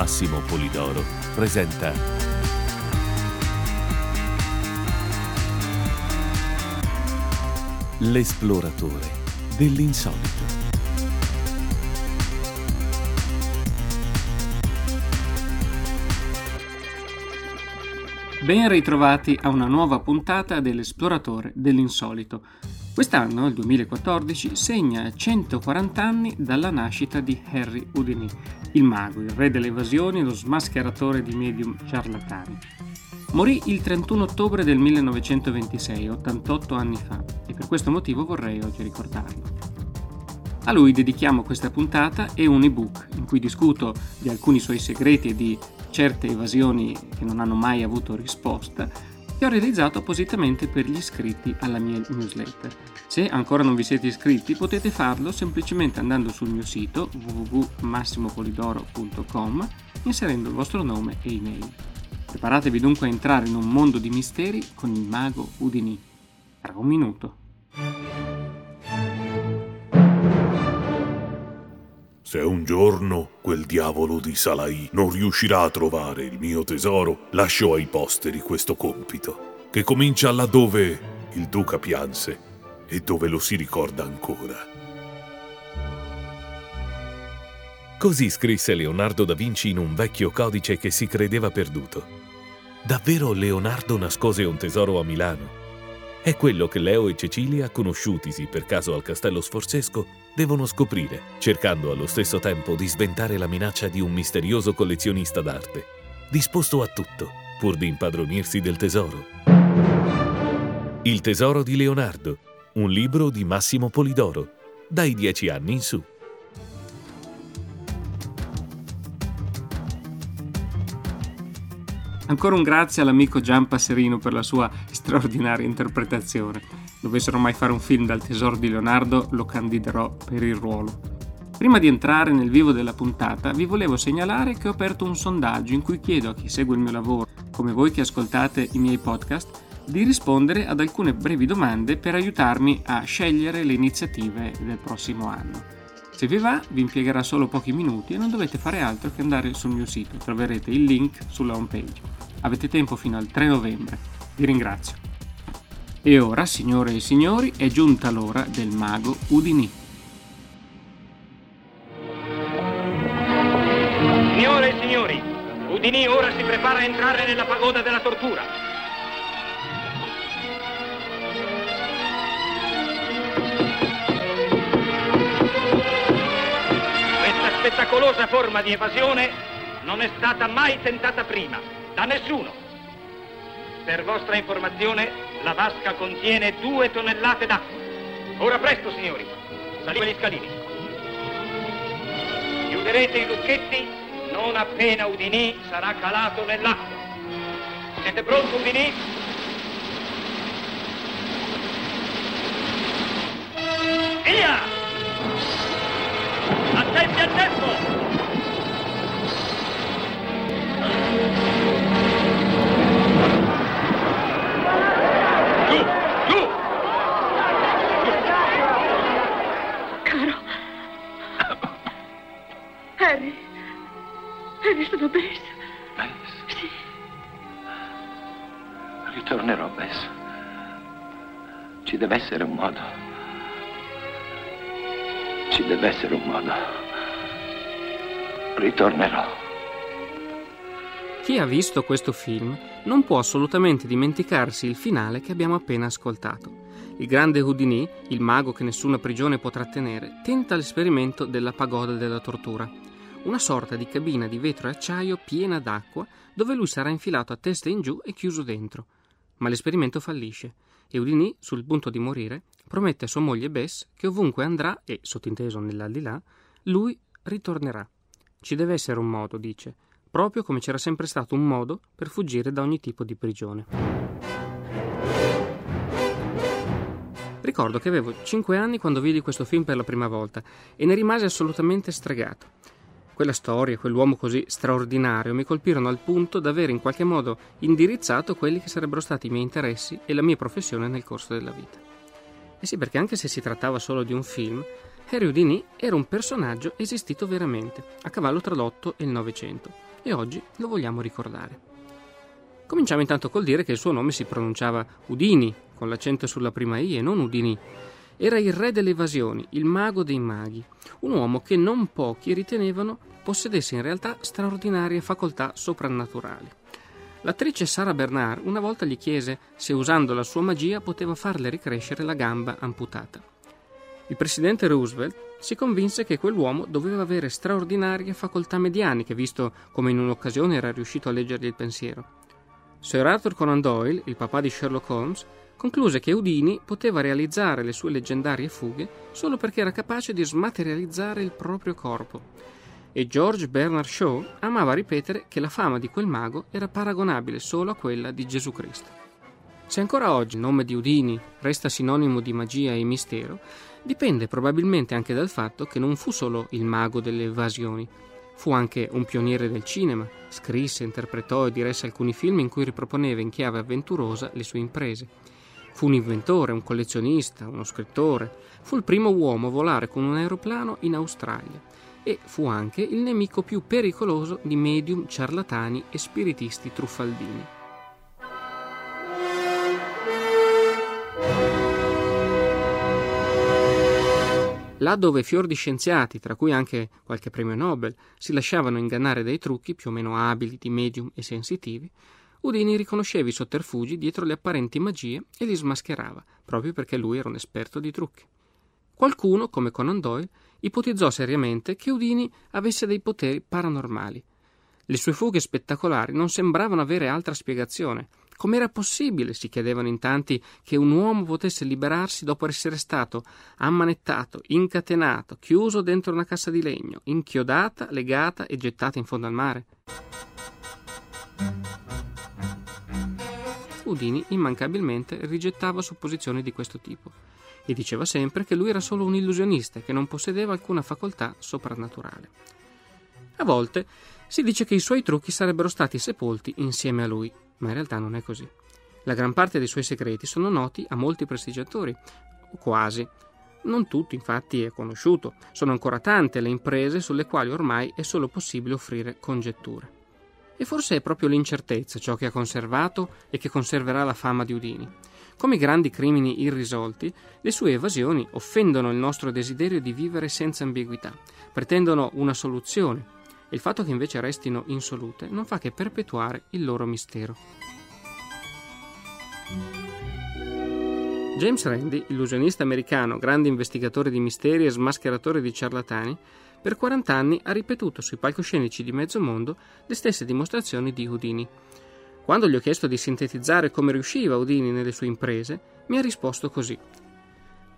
Massimo Polidoro presenta L'esploratore dell'insolito. Ben ritrovati a una nuova puntata dell'esploratore dell'insolito. Quest'anno, il 2014, segna 140 anni dalla nascita di Harry Houdini, il mago, il re delle evasioni e lo smascheratore di medium ciarlatani. Morì il 31 ottobre del 1926, 88 anni fa, e per questo motivo vorrei oggi ricordarlo. A lui dedichiamo questa puntata e un ebook in cui discuto di alcuni suoi segreti e di certe evasioni che non hanno mai avuto risposta che ho realizzato appositamente per gli iscritti alla mia newsletter. Se ancora non vi siete iscritti potete farlo semplicemente andando sul mio sito www.massimopolidoro.com inserendo il vostro nome e email. Preparatevi dunque a entrare in un mondo di misteri con il mago Udini. Tra un minuto. Se un giorno quel diavolo di Salai non riuscirà a trovare il mio tesoro, lascio ai posteri questo compito, che comincia laddove il duca pianse e dove lo si ricorda ancora. Così scrisse Leonardo da Vinci in un vecchio codice che si credeva perduto. Davvero Leonardo nascose un tesoro a Milano? È quello che Leo e Cecilia, conosciutisi per caso al castello sforzesco, devono scoprire, cercando allo stesso tempo di sventare la minaccia di un misterioso collezionista d'arte, disposto a tutto pur di impadronirsi del tesoro. Il tesoro di Leonardo, un libro di Massimo Polidoro, dai dieci anni in su. Ancora un grazie all'amico Gian Passerino per la sua straordinaria interpretazione. Dovessero mai fare un film dal tesoro di Leonardo, lo candiderò per il ruolo. Prima di entrare nel vivo della puntata, vi volevo segnalare che ho aperto un sondaggio in cui chiedo a chi segue il mio lavoro, come voi che ascoltate i miei podcast, di rispondere ad alcune brevi domande per aiutarmi a scegliere le iniziative del prossimo anno. Se vi va, vi impiegherà solo pochi minuti e non dovete fare altro che andare sul mio sito, troverete il link sulla home page. Avete tempo fino al 3 novembre. Vi ringrazio. E ora, signore e signori, è giunta l'ora del mago Udini. Signore e signori, Udini ora si prepara a entrare nella pagoda della tortura. Spettacolosa forma di evasione non è stata mai tentata prima, da nessuno. Per vostra informazione, la vasca contiene due tonnellate d'acqua. Ora presto, signori, salite gli scalini. Chiuderete i lucchetti non appena Udinì sarà calato nell'acqua. Siete pronti, Udinì? Via! Attenti al tempo! Giù, Ritornerò. Chi ha visto questo film non può assolutamente dimenticarsi il finale che abbiamo appena ascoltato. Il grande Houdini, il mago che nessuna prigione potrà tenere, tenta l'esperimento della pagoda della tortura, una sorta di cabina di vetro e acciaio piena d'acqua dove lui sarà infilato a testa in giù e chiuso dentro. Ma l'esperimento fallisce e Houdini, sul punto di morire, promette a sua moglie Bess che ovunque andrà, e sottinteso nell'aldilà, lui ritornerà. Ci deve essere un modo, dice, proprio come c'era sempre stato un modo per fuggire da ogni tipo di prigione. Ricordo che avevo 5 anni quando vidi questo film per la prima volta e ne rimasi assolutamente stregato. Quella storia, quell'uomo così straordinario mi colpirono al punto da aver in qualche modo indirizzato quelli che sarebbero stati i miei interessi e la mia professione nel corso della vita. E sì, perché anche se si trattava solo di un film, Harry Houdini era un personaggio esistito veramente, a cavallo tra l'Otto e il Novecento. e oggi lo vogliamo ricordare. Cominciamo intanto col dire che il suo nome si pronunciava Udini, con l'accento sulla prima I e non Udini. Era il re delle evasioni, il mago dei maghi, un uomo che non pochi ritenevano possedesse in realtà straordinarie facoltà soprannaturali. L'attrice Sara Bernard una volta gli chiese se usando la sua magia poteva farle ricrescere la gamba amputata. Il presidente Roosevelt si convinse che quell'uomo doveva avere straordinarie facoltà medianiche, visto come in un'occasione era riuscito a leggergli il pensiero. Sir Arthur Conan Doyle, il papà di Sherlock Holmes, concluse che Houdini poteva realizzare le sue leggendarie fughe solo perché era capace di smaterializzare il proprio corpo. E George Bernard Shaw amava ripetere che la fama di quel mago era paragonabile solo a quella di Gesù Cristo. Se ancora oggi il nome di Houdini resta sinonimo di magia e mistero, dipende probabilmente anche dal fatto che non fu solo il mago delle evasioni, Fu anche un pioniere del cinema, scrisse, interpretò e diresse alcuni film in cui riproponeva in chiave avventurosa le sue imprese. Fu un inventore, un collezionista, uno scrittore. Fu il primo uomo a volare con un aeroplano in Australia e fu anche il nemico più pericoloso di medium, ciarlatani e spiritisti truffaldini. Là dove fior di scienziati, tra cui anche qualche premio Nobel, si lasciavano ingannare dai trucchi più o meno abili di medium e sensitivi, Udini riconosceva i sotterfugi dietro le apparenti magie e li smascherava, proprio perché lui era un esperto di trucchi. Qualcuno, come Conan Doyle, ipotizzò seriamente che Udini avesse dei poteri paranormali. Le sue fughe spettacolari non sembravano avere altra spiegazione, Com'era possibile, si chiedevano in tanti, che un uomo potesse liberarsi dopo essere stato ammanettato, incatenato, chiuso dentro una cassa di legno, inchiodata, legata e gettata in fondo al mare? Udini immancabilmente rigettava supposizioni di questo tipo e diceva sempre che lui era solo un illusionista e che non possedeva alcuna facoltà soprannaturale. A volte si dice che i suoi trucchi sarebbero stati sepolti insieme a lui, ma in realtà non è così. La gran parte dei suoi segreti sono noti a molti prestigiatori, o quasi. Non tutti, infatti, è conosciuto. Sono ancora tante le imprese sulle quali ormai è solo possibile offrire congetture. E forse è proprio l'incertezza ciò che ha conservato e che conserverà la fama di Udini. Come i grandi crimini irrisolti, le sue evasioni offendono il nostro desiderio di vivere senza ambiguità, pretendono una soluzione, il fatto che invece restino insolute non fa che perpetuare il loro mistero. James Randi, illusionista americano, grande investigatore di misteri e smascheratore di ciarlatani, per 40 anni ha ripetuto sui palcoscenici di mezzo mondo le stesse dimostrazioni di Houdini. Quando gli ho chiesto di sintetizzare come riusciva Houdini nelle sue imprese, mi ha risposto così.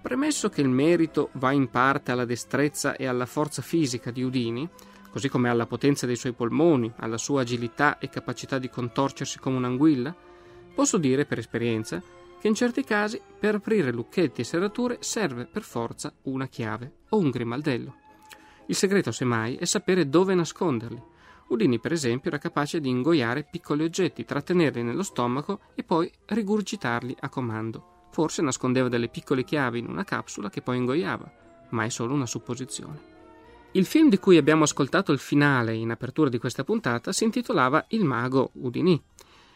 Premesso che il merito va in parte alla destrezza e alla forza fisica di Houdini, così come alla potenza dei suoi polmoni, alla sua agilità e capacità di contorcersi come un'anguilla, posso dire per esperienza che in certi casi per aprire lucchetti e serrature serve per forza una chiave o un grimaldello. Il segreto, semmai, è sapere dove nasconderli. Udini, per esempio, era capace di ingoiare piccoli oggetti, trattenerli nello stomaco e poi rigurgitarli a comando. Forse nascondeva delle piccole chiavi in una capsula che poi ingoiava, ma è solo una supposizione. Il film di cui abbiamo ascoltato il finale in apertura di questa puntata si intitolava Il mago Udini.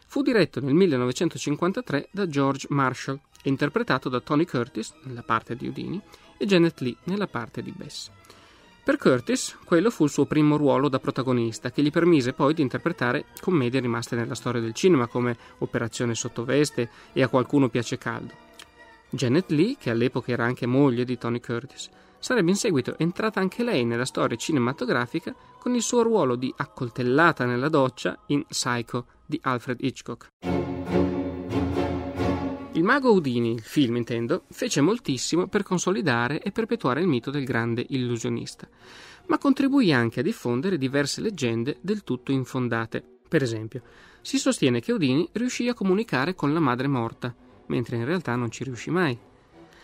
Fu diretto nel 1953 da George Marshall e interpretato da Tony Curtis nella parte di Udini e Janet Lee nella parte di Bess. Per Curtis, quello fu il suo primo ruolo da protagonista, che gli permise poi di interpretare commedie rimaste nella storia del cinema come Operazione Sottoveste e A qualcuno piace caldo. Janet Lee, che all'epoca era anche moglie di Tony Curtis, sarebbe in seguito entrata anche lei nella storia cinematografica con il suo ruolo di accoltellata nella doccia in Psycho di Alfred Hitchcock. Il mago Houdini, il film intendo, fece moltissimo per consolidare e perpetuare il mito del grande illusionista, ma contribuì anche a diffondere diverse leggende del tutto infondate. Per esempio, si sostiene che Houdini riuscì a comunicare con la madre morta, mentre in realtà non ci riuscì mai.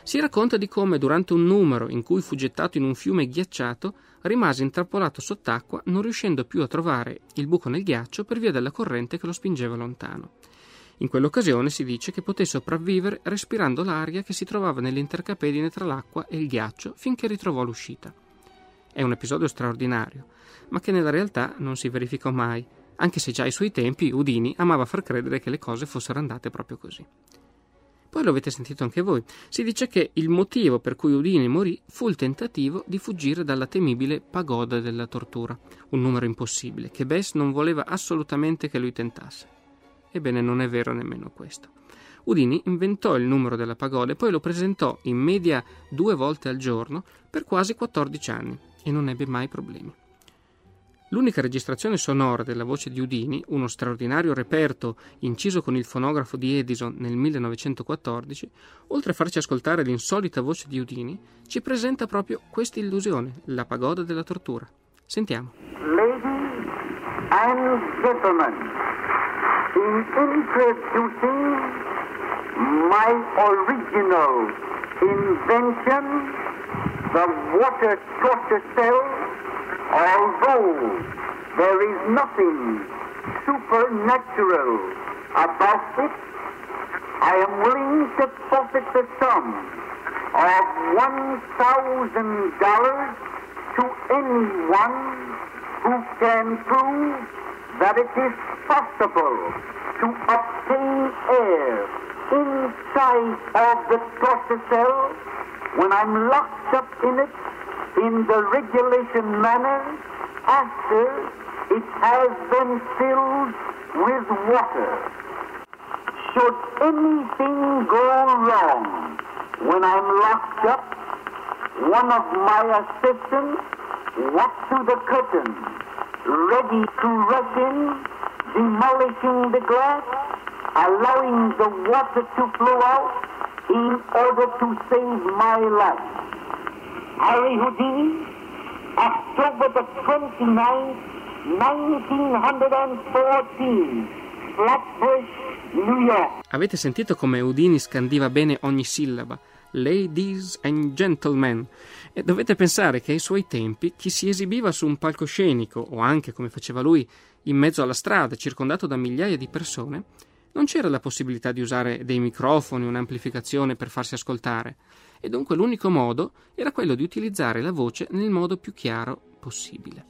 Si racconta di come durante un numero in cui fu gettato in un fiume ghiacciato rimase intrappolato sott'acqua non riuscendo più a trovare il buco nel ghiaccio per via della corrente che lo spingeva lontano. In quell'occasione si dice che poté sopravvivere respirando l'aria che si trovava nell'intercapedine tra l'acqua e il ghiaccio finché ritrovò l'uscita. È un episodio straordinario, ma che nella realtà non si verificò mai, anche se già ai suoi tempi Udini amava far credere che le cose fossero andate proprio così. Poi lo avete sentito anche voi. Si dice che il motivo per cui Udini morì fu il tentativo di fuggire dalla temibile pagoda della tortura, un numero impossibile, che Bess non voleva assolutamente che lui tentasse. Ebbene, non è vero nemmeno questo. Udini inventò il numero della pagoda e poi lo presentò in media due volte al giorno per quasi 14 anni e non ebbe mai problemi. L'unica registrazione sonora della voce di Udini, uno straordinario reperto inciso con il fonografo di Edison nel 1914, oltre a farci ascoltare l'insolita voce di Udini, ci presenta proprio questa illusione, la pagoda della tortura. Sentiamo. Ladies and gentlemen, in introducing my original invention, the water torture cell Although there is nothing supernatural about it, I am willing to forfeit the sum of $1,000 to anyone who can prove that it is possible to obtain air inside of the torture cell when I'm locked up in it in the regulation manner after it has been filled with water. Should anything go wrong when I'm locked up, one of my assistants walks to the curtain, ready to rush in, demolishing the glass, allowing the water to flow out in order to save my life. Harry Houdini, October the 29th, 1914, Flatbush, New York. Avete sentito come Houdini scandiva bene ogni sillaba? Ladies and gentlemen. E dovete pensare che ai suoi tempi chi si esibiva su un palcoscenico, o anche come faceva lui, in mezzo alla strada, circondato da migliaia di persone, non c'era la possibilità di usare dei microfoni, un'amplificazione per farsi ascoltare e dunque l'unico modo era quello di utilizzare la voce nel modo più chiaro possibile.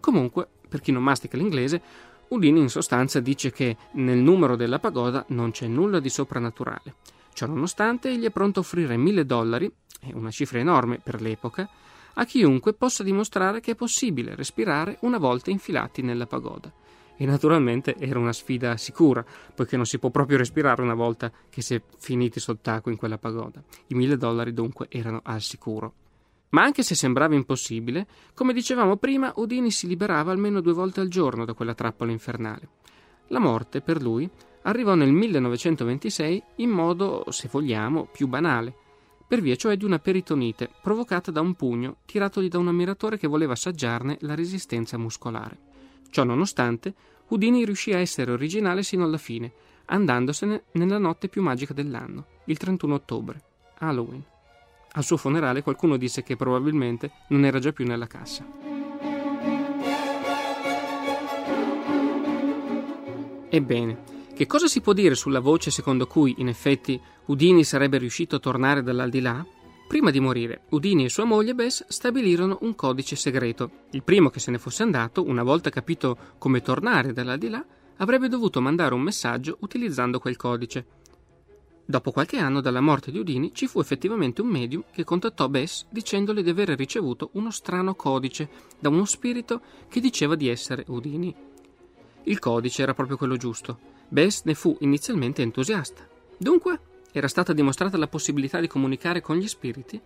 Comunque, per chi non mastica l'inglese, Udini in sostanza dice che nel numero della pagoda non c'è nulla di soprannaturale. Ciò nonostante, egli è pronto a offrire mille dollari, una cifra enorme per l'epoca, a chiunque possa dimostrare che è possibile respirare una volta infilati nella pagoda e naturalmente era una sfida sicura, poiché non si può proprio respirare una volta che si è finiti sott'acqua in quella pagoda. I mille dollari dunque erano al sicuro. Ma anche se sembrava impossibile, come dicevamo prima, Udini si liberava almeno due volte al giorno da quella trappola infernale. La morte, per lui, arrivò nel 1926 in modo, se vogliamo, più banale, per via cioè di una peritonite provocata da un pugno tiratogli da un ammiratore che voleva assaggiarne la resistenza muscolare. Ciò nonostante, Houdini riuscì a essere originale sino alla fine, andandosene nella notte più magica dell'anno, il 31 ottobre, Halloween. Al suo funerale qualcuno disse che probabilmente non era già più nella cassa. Ebbene, che cosa si può dire sulla voce secondo cui, in effetti, Houdini sarebbe riuscito a tornare dall'aldilà? Prima di morire, Udini e sua moglie Bess stabilirono un codice segreto. Il primo che se ne fosse andato, una volta capito come tornare dall'aldilà, avrebbe dovuto mandare un messaggio utilizzando quel codice. Dopo qualche anno dalla morte di Udini ci fu effettivamente un medium che contattò Bess dicendole di aver ricevuto uno strano codice da uno spirito che diceva di essere Udini. Il codice era proprio quello giusto. Bess ne fu inizialmente entusiasta. Dunque era stata dimostrata la possibilità di comunicare con gli spiriti?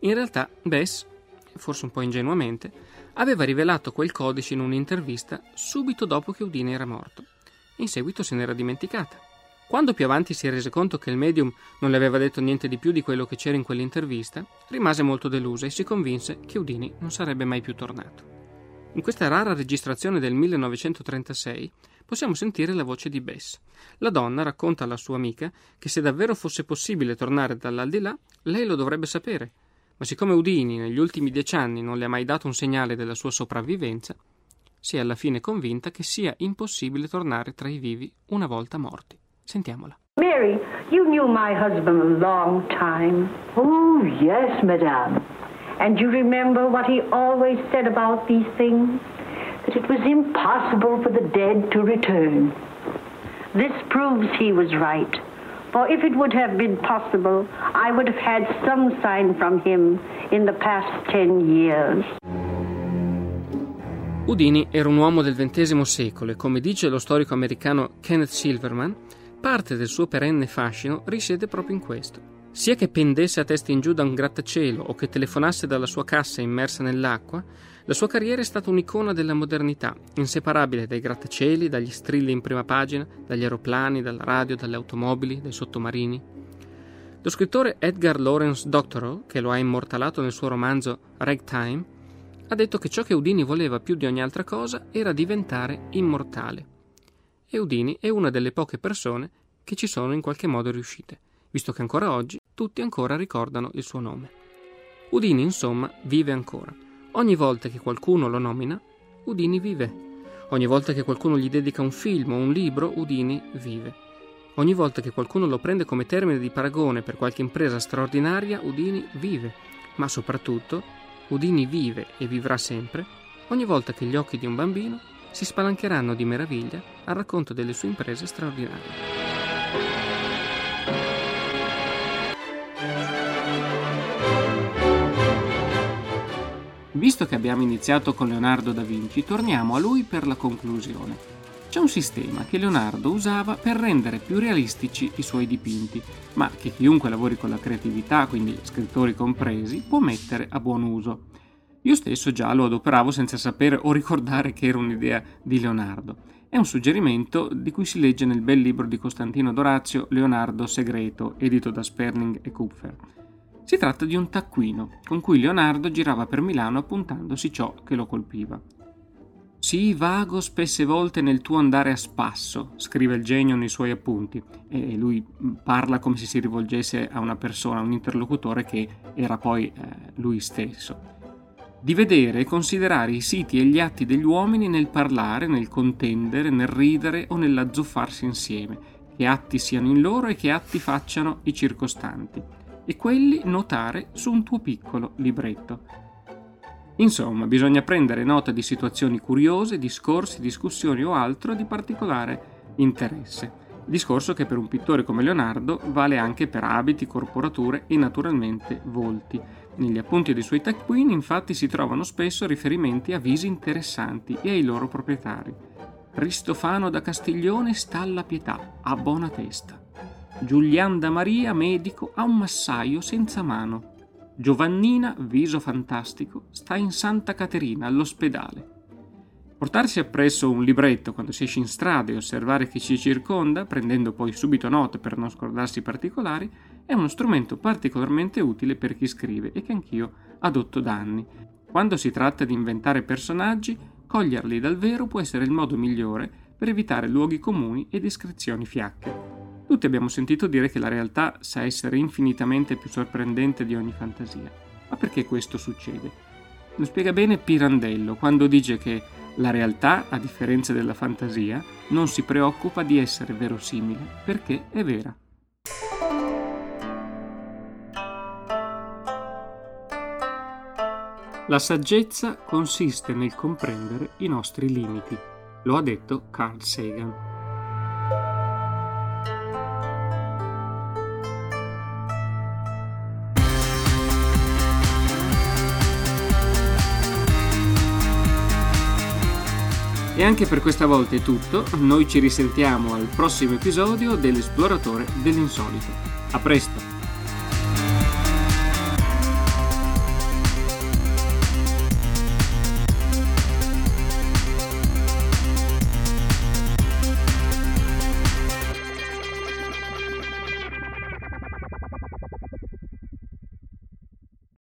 In realtà Bess, forse un po' ingenuamente, aveva rivelato quel codice in un'intervista subito dopo che Udine era morto. In seguito se n'era dimenticata. Quando più avanti si rese conto che il medium non le aveva detto niente di più di quello che c'era in quell'intervista, rimase molto delusa e si convinse che Udini non sarebbe mai più tornato. In questa rara registrazione del 1936 possiamo sentire la voce di Bess. La donna racconta alla sua amica che se davvero fosse possibile tornare dall'aldilà, lei lo dovrebbe sapere. Ma siccome Udini negli ultimi dieci anni non le ha mai dato un segnale della sua sopravvivenza, si è alla fine convinta che sia impossibile tornare tra i vivi una volta morti. Sentiamola. Mary, you knew my husband a long time. Oh, yes, madame. And you remember what he always said about these things? That it was impossible for the dead to return. This proves he was right. For if it would have been possible, I would have had some sign from him in the past ten years. Houdini era un uomo del XX secolo e, come dice lo storico americano Kenneth Silverman, parte del suo perenne fascino risiede proprio in questo. Sia che pendesse a testa in giù da un grattacielo o che telefonasse dalla sua cassa immersa nell'acqua, la sua carriera è stata un'icona della modernità, inseparabile dai grattacieli, dagli strilli in prima pagina, dagli aeroplani, dalla radio, dalle automobili, dai sottomarini. Lo scrittore Edgar Lawrence Doctorow, che lo ha immortalato nel suo romanzo Ragtime, ha detto che ciò che Houdini voleva più di ogni altra cosa era diventare immortale. E Houdini è una delle poche persone che ci sono in qualche modo riuscite, visto che ancora oggi tutti ancora ricordano il suo nome. Udini, insomma, vive ancora. Ogni volta che qualcuno lo nomina, Udini vive. Ogni volta che qualcuno gli dedica un film o un libro, Udini vive. Ogni volta che qualcuno lo prende come termine di paragone per qualche impresa straordinaria, Udini vive. Ma soprattutto, Udini vive e vivrà sempre ogni volta che gli occhi di un bambino si spalancheranno di meraviglia al racconto delle sue imprese straordinarie. Visto che abbiamo iniziato con Leonardo da Vinci, torniamo a lui per la conclusione. C'è un sistema che Leonardo usava per rendere più realistici i suoi dipinti, ma che chiunque lavori con la creatività, quindi scrittori compresi, può mettere a buon uso. Io stesso già lo adoperavo senza sapere o ricordare che era un'idea di Leonardo. È un suggerimento di cui si legge nel bel libro di Costantino Dorazio Leonardo Segreto, edito da Sperling e Kupfer. Si tratta di un taccuino con cui Leonardo girava per Milano appuntandosi ciò che lo colpiva. Sii vago spesse volte nel tuo andare a spasso, scrive il genio nei suoi appunti, e lui parla come se si rivolgesse a una persona, a un interlocutore che era poi eh, lui stesso. Di vedere e considerare i siti e gli atti degli uomini nel parlare, nel contendere, nel ridere o nell'azzuffarsi insieme, che atti siano in loro e che atti facciano i circostanti e quelli notare su un tuo piccolo libretto. Insomma, bisogna prendere nota di situazioni curiose, discorsi, discussioni o altro di particolare interesse. Discorso che per un pittore come Leonardo vale anche per abiti, corporature e naturalmente volti. Negli appunti dei suoi taccuini infatti si trovano spesso riferimenti a visi interessanti e ai loro proprietari. Ristofano da Castiglione sta alla pietà, a buona testa. Giulian da Maria, medico, ha un massaio senza mano. Giovannina, viso fantastico, sta in Santa Caterina, all'ospedale. Portarsi appresso un libretto quando si esce in strada e osservare chi ci circonda, prendendo poi subito note per non scordarsi i particolari, è uno strumento particolarmente utile per chi scrive e che anch'io adotto da anni. Quando si tratta di inventare personaggi, coglierli dal vero può essere il modo migliore per evitare luoghi comuni e descrizioni fiacche. Tutti abbiamo sentito dire che la realtà sa essere infinitamente più sorprendente di ogni fantasia. Ma perché questo succede? Lo spiega bene Pirandello quando dice che la realtà, a differenza della fantasia, non si preoccupa di essere verosimile perché è vera. La saggezza consiste nel comprendere i nostri limiti, lo ha detto Carl Sagan. E anche per questa volta è tutto, noi ci risentiamo al prossimo episodio dell'Esploratore dell'Insolito. A presto!